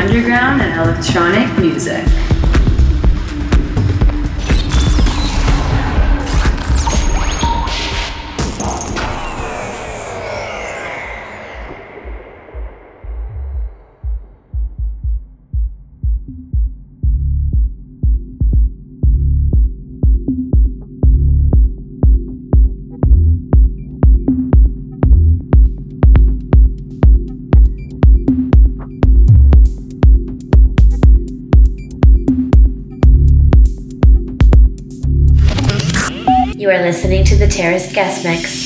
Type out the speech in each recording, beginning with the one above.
Underground and electronic music. Terrace Guest Mix.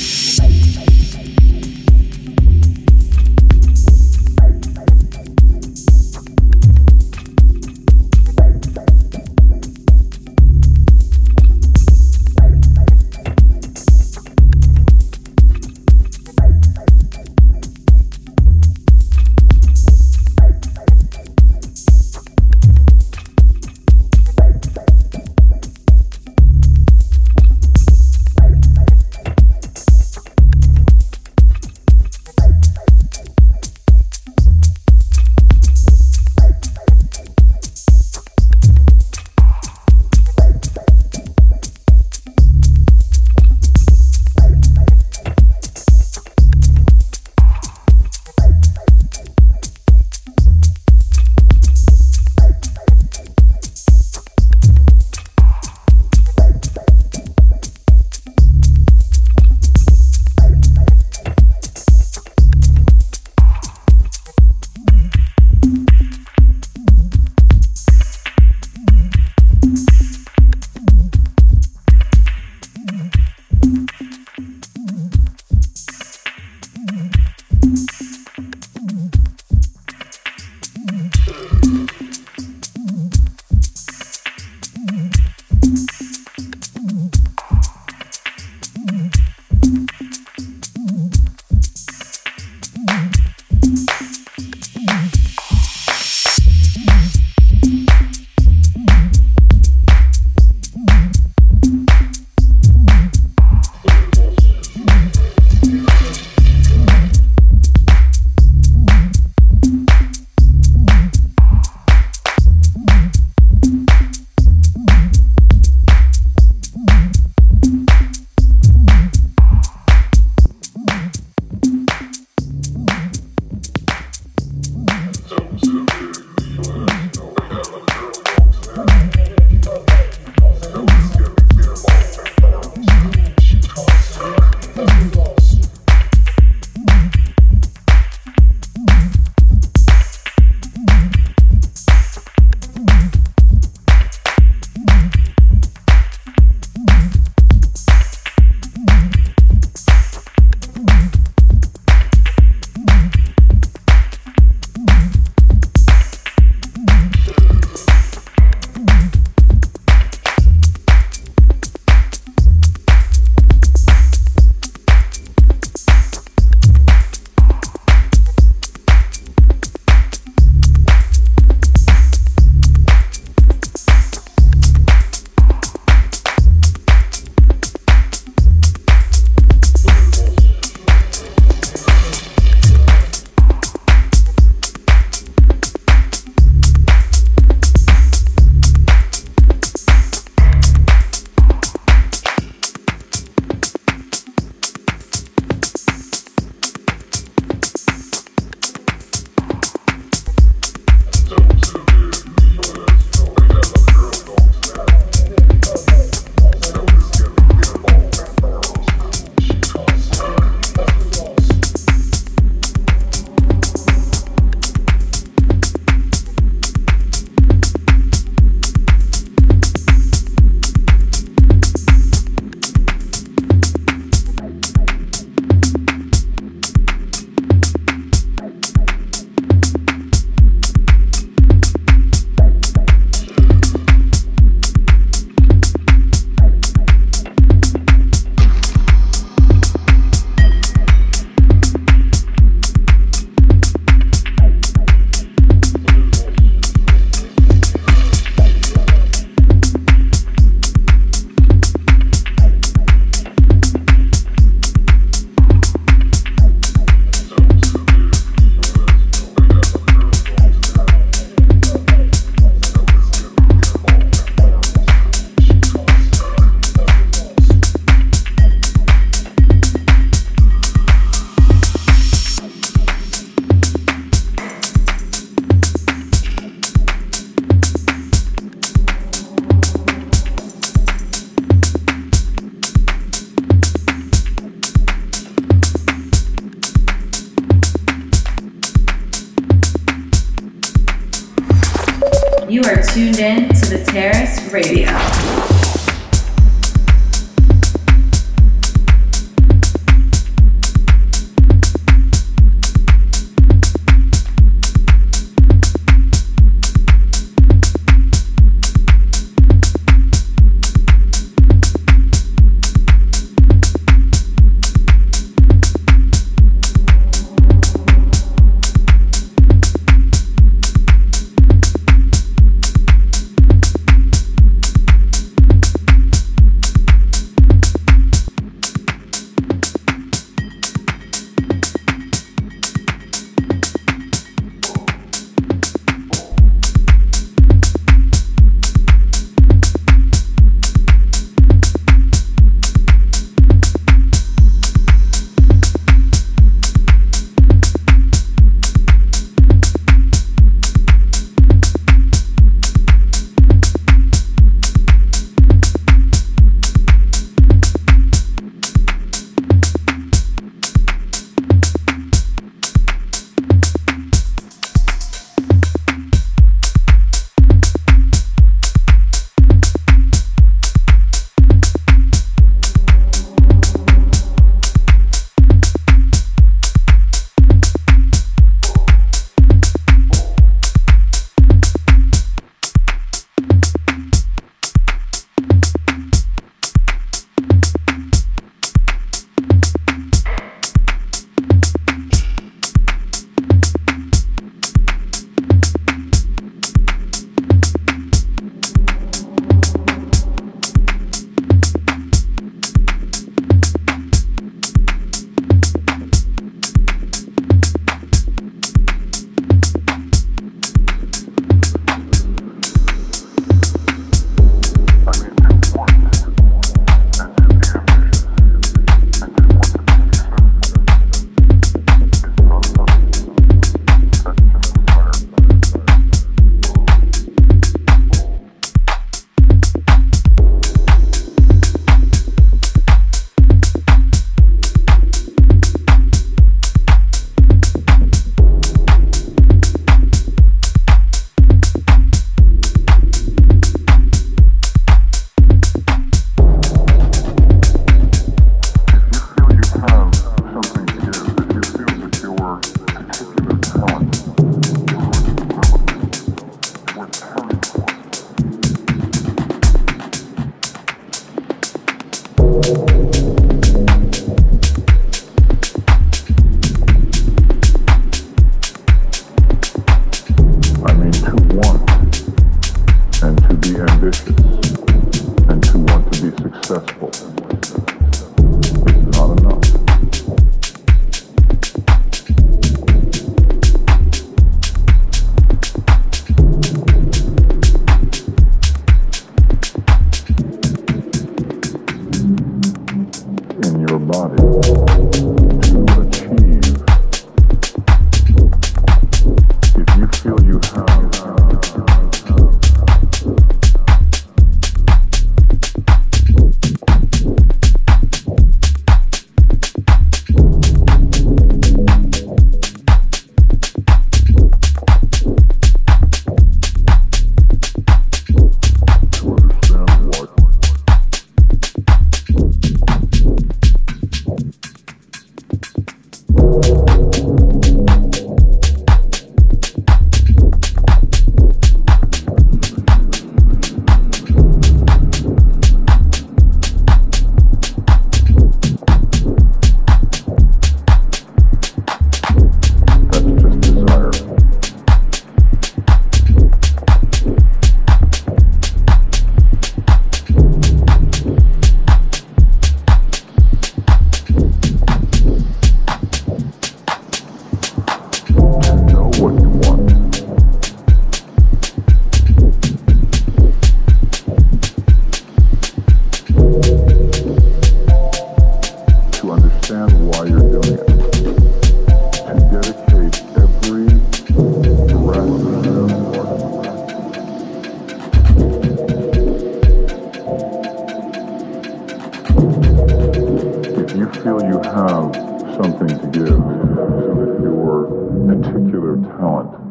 Particular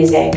electronic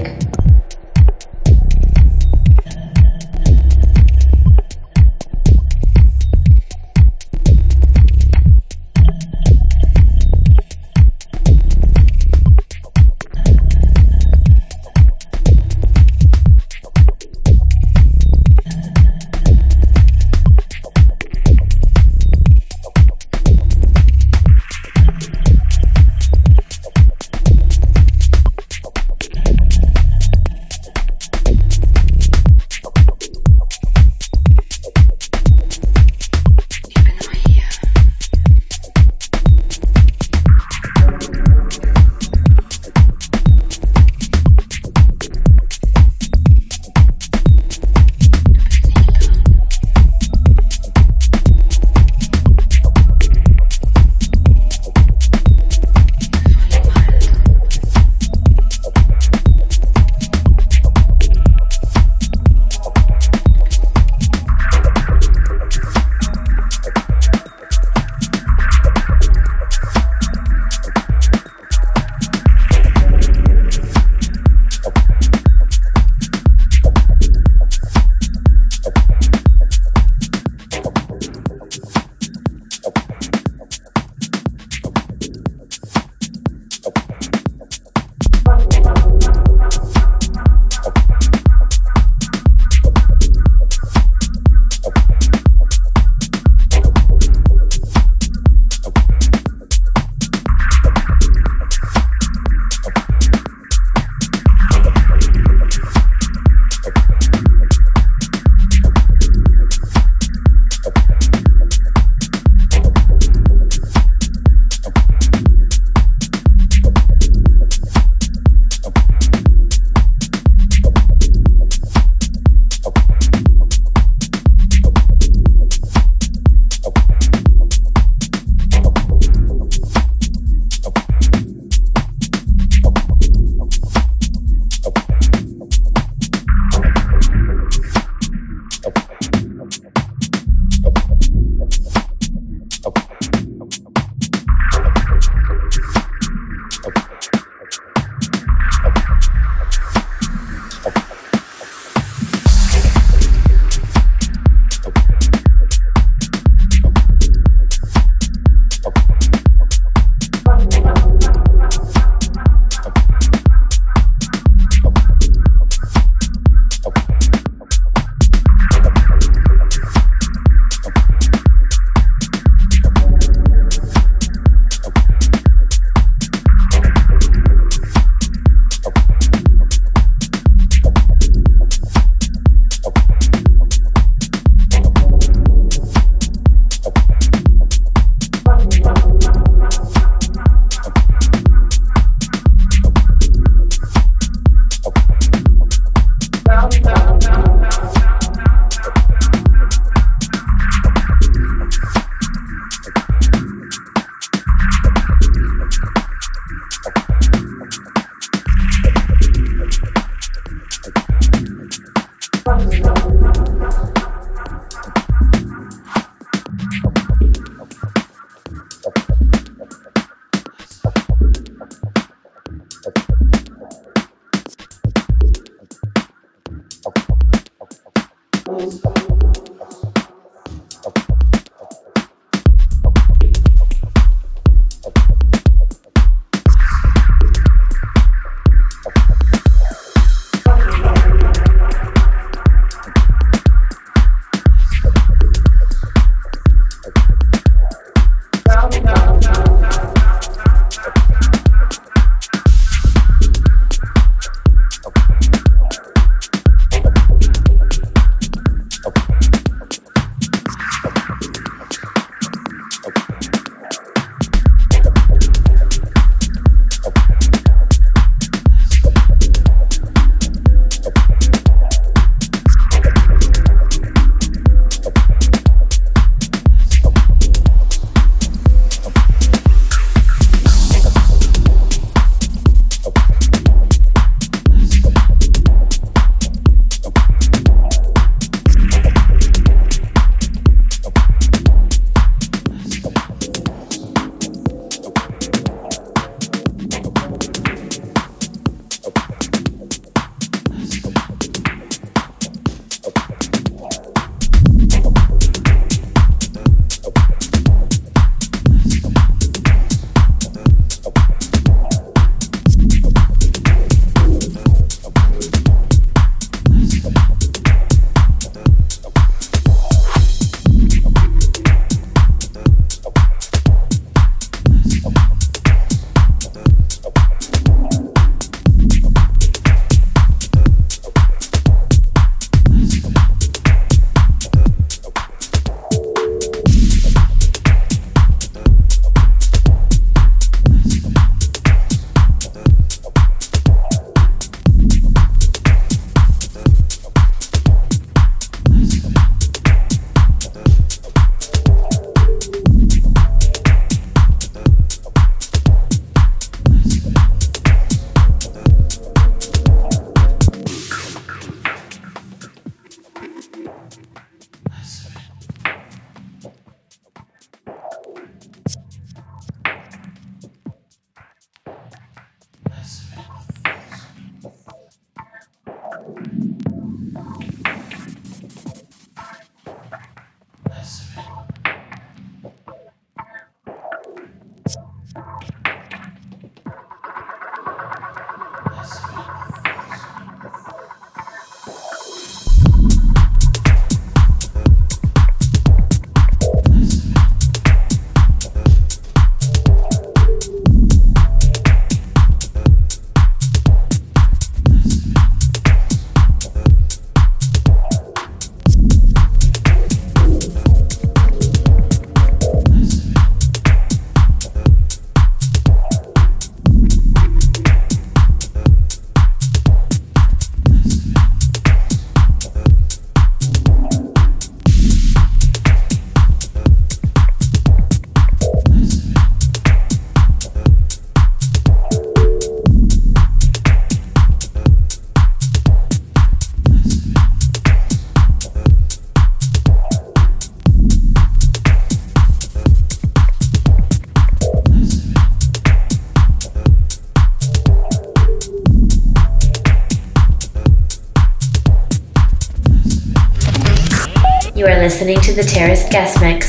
the Terrace Guest Mix.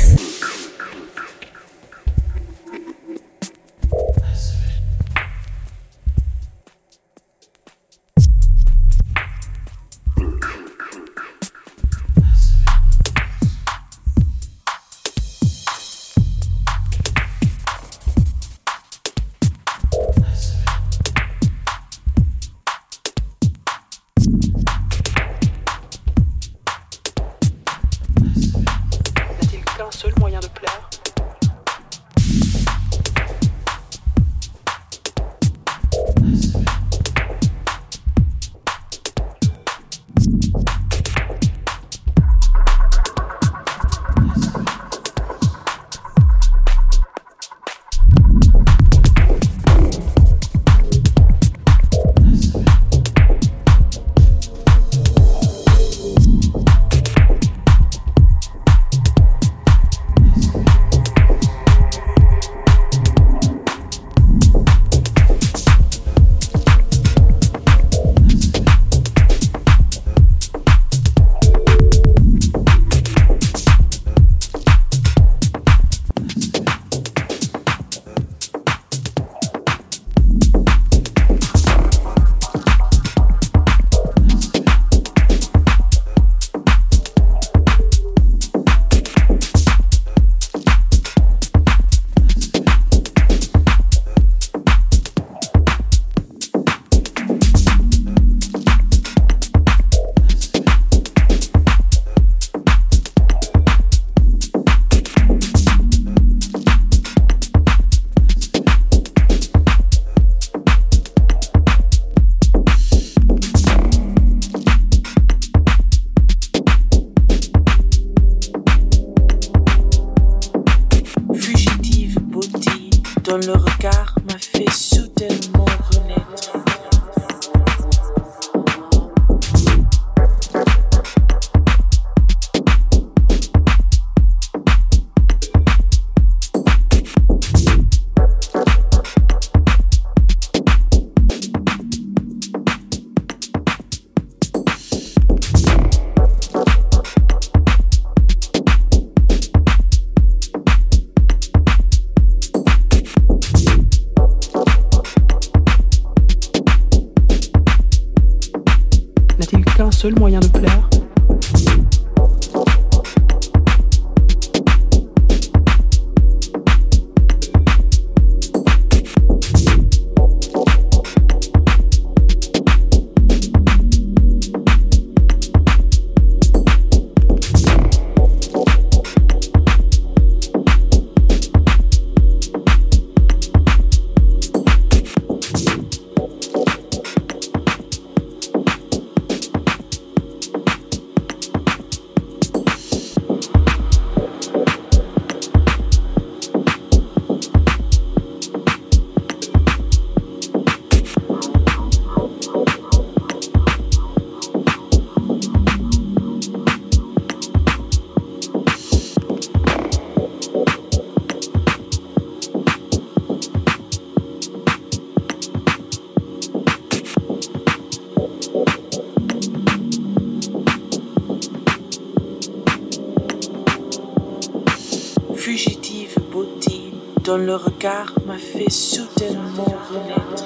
Dont le regard m'a fait soudainement renaître.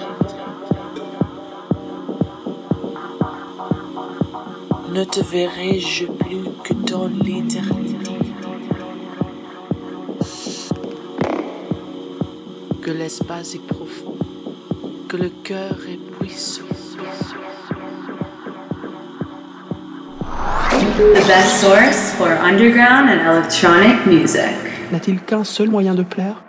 Ne te verrai-je plus que dans l'éternité? Que l'espace est profond, que le cœur est puissant. The best source for underground and electronic music. N'a-t-il qu'un seul moyen de plaire?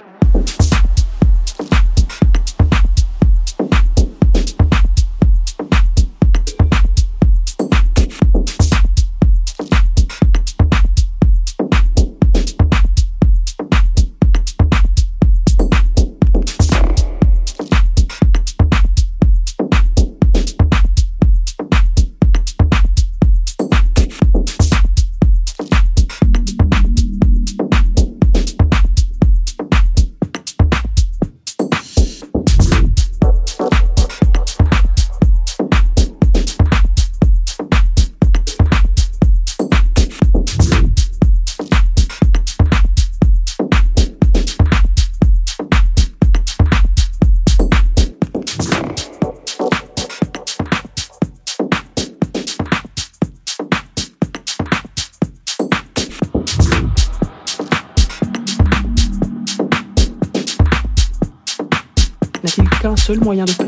Seul moyen de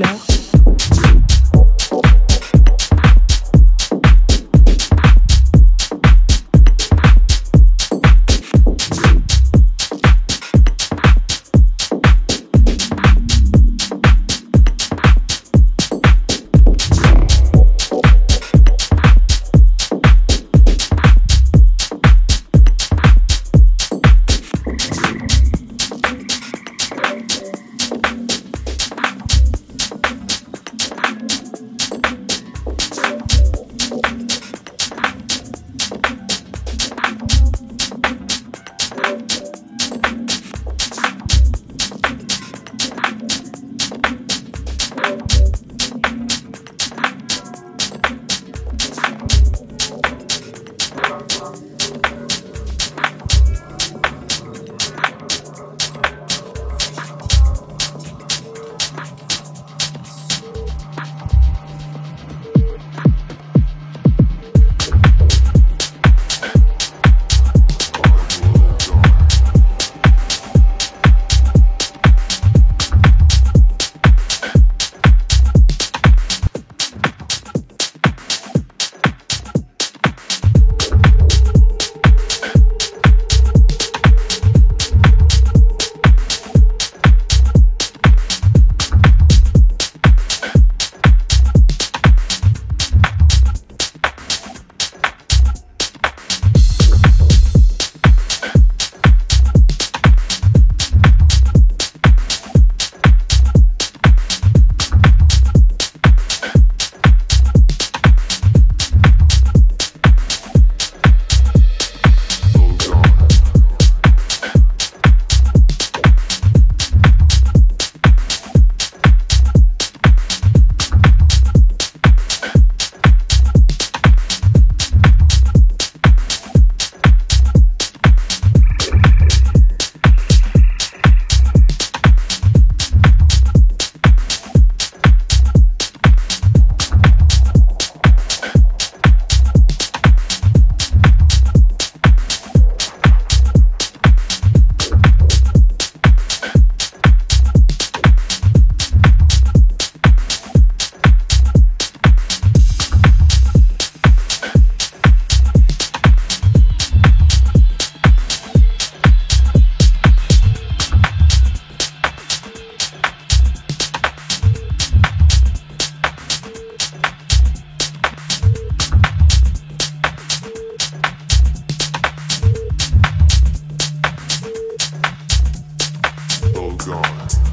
Bye.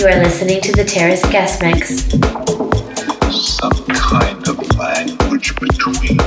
You are listening to the Terrace Guest Mix. Some kind of language between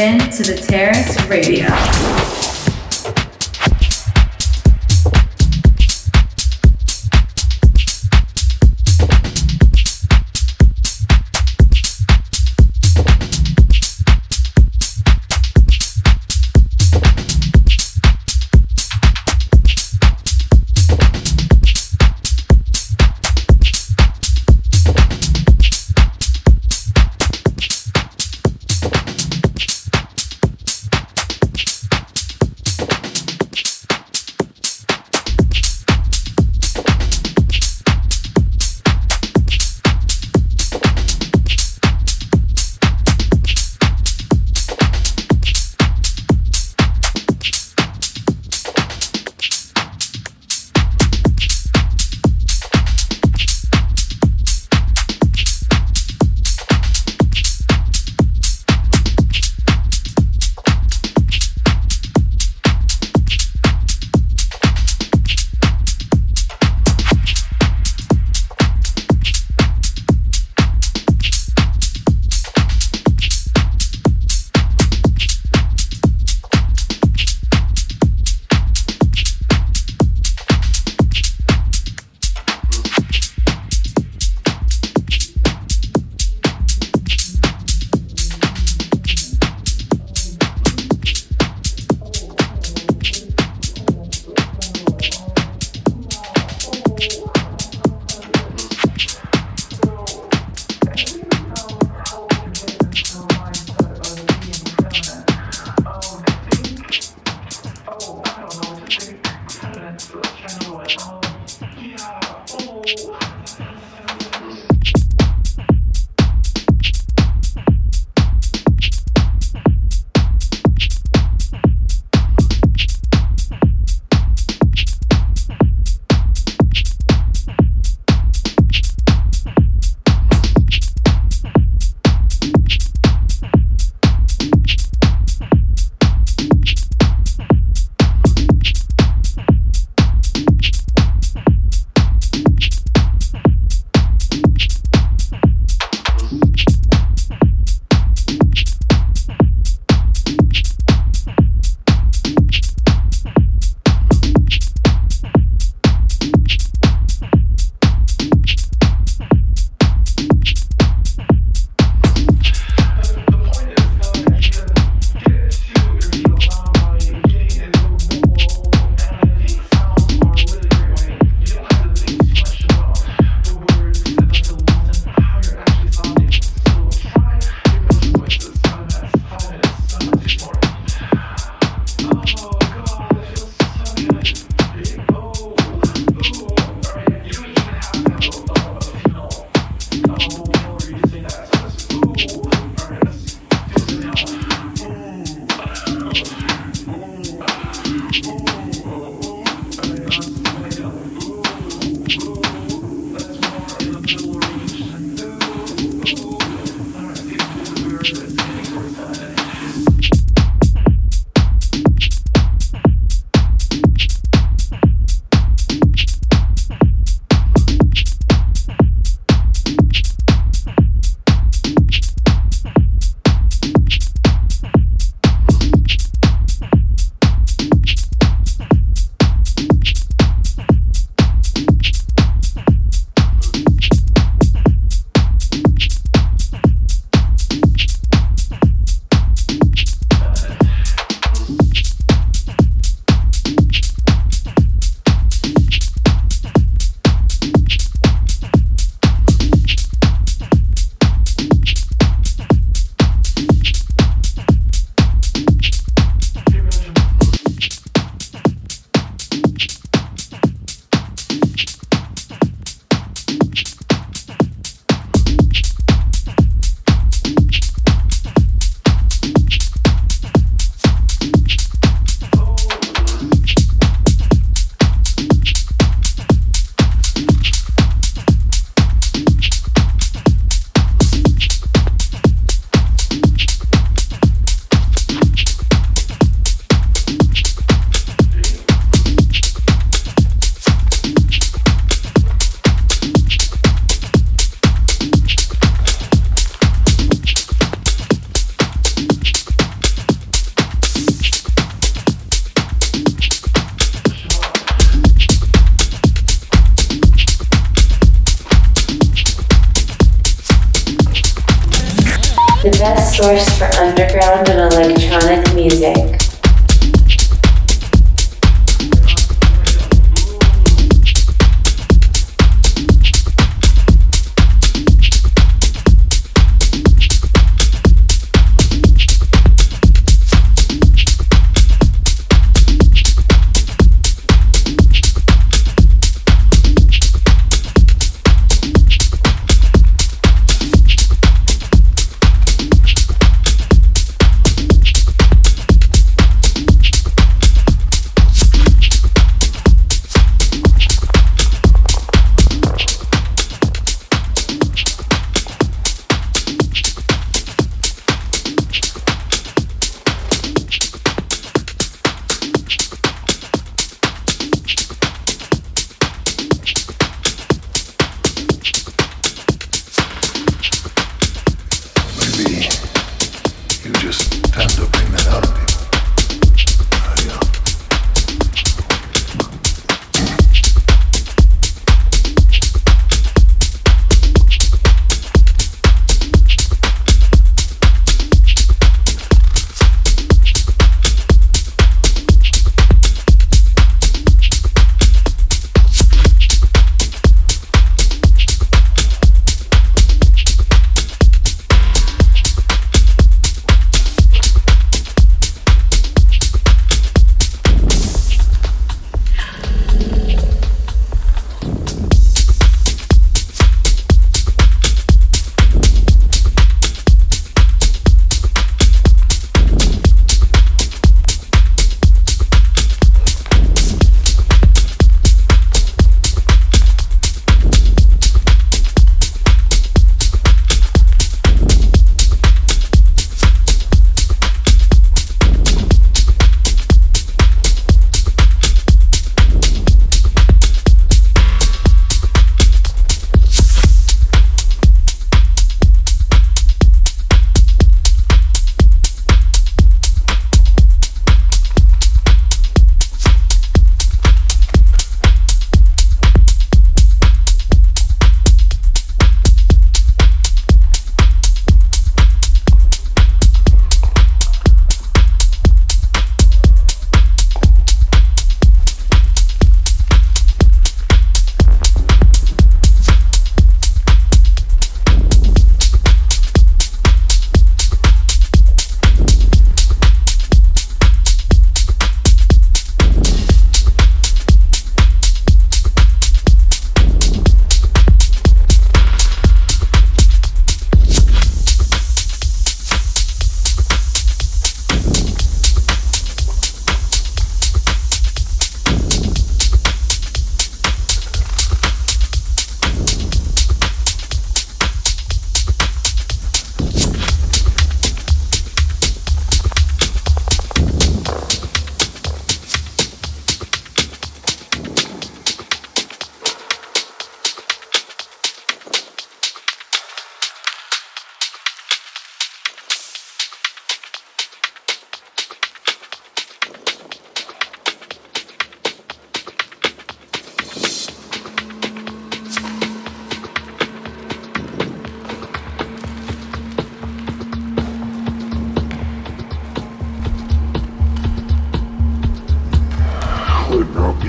in to the Terrace Radio.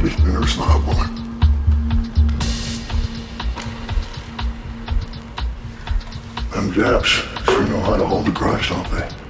You're a woman. Them Japs sure know how to hold a grudge, don't they?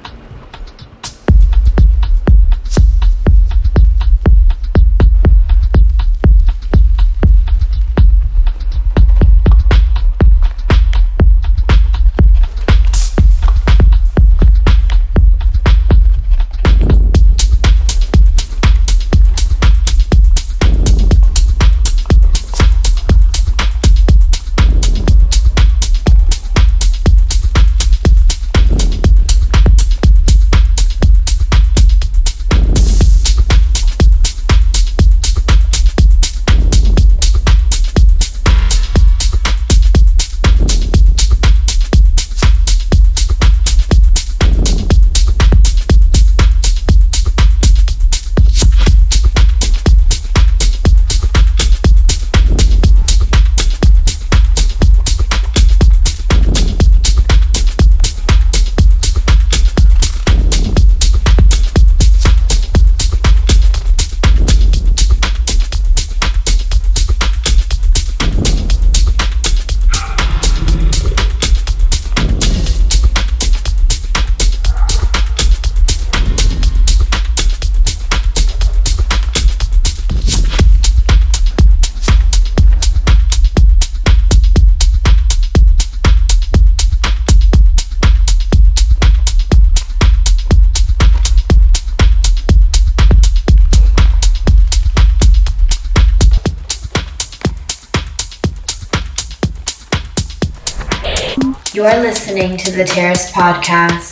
Listening to the Terrace Podcast.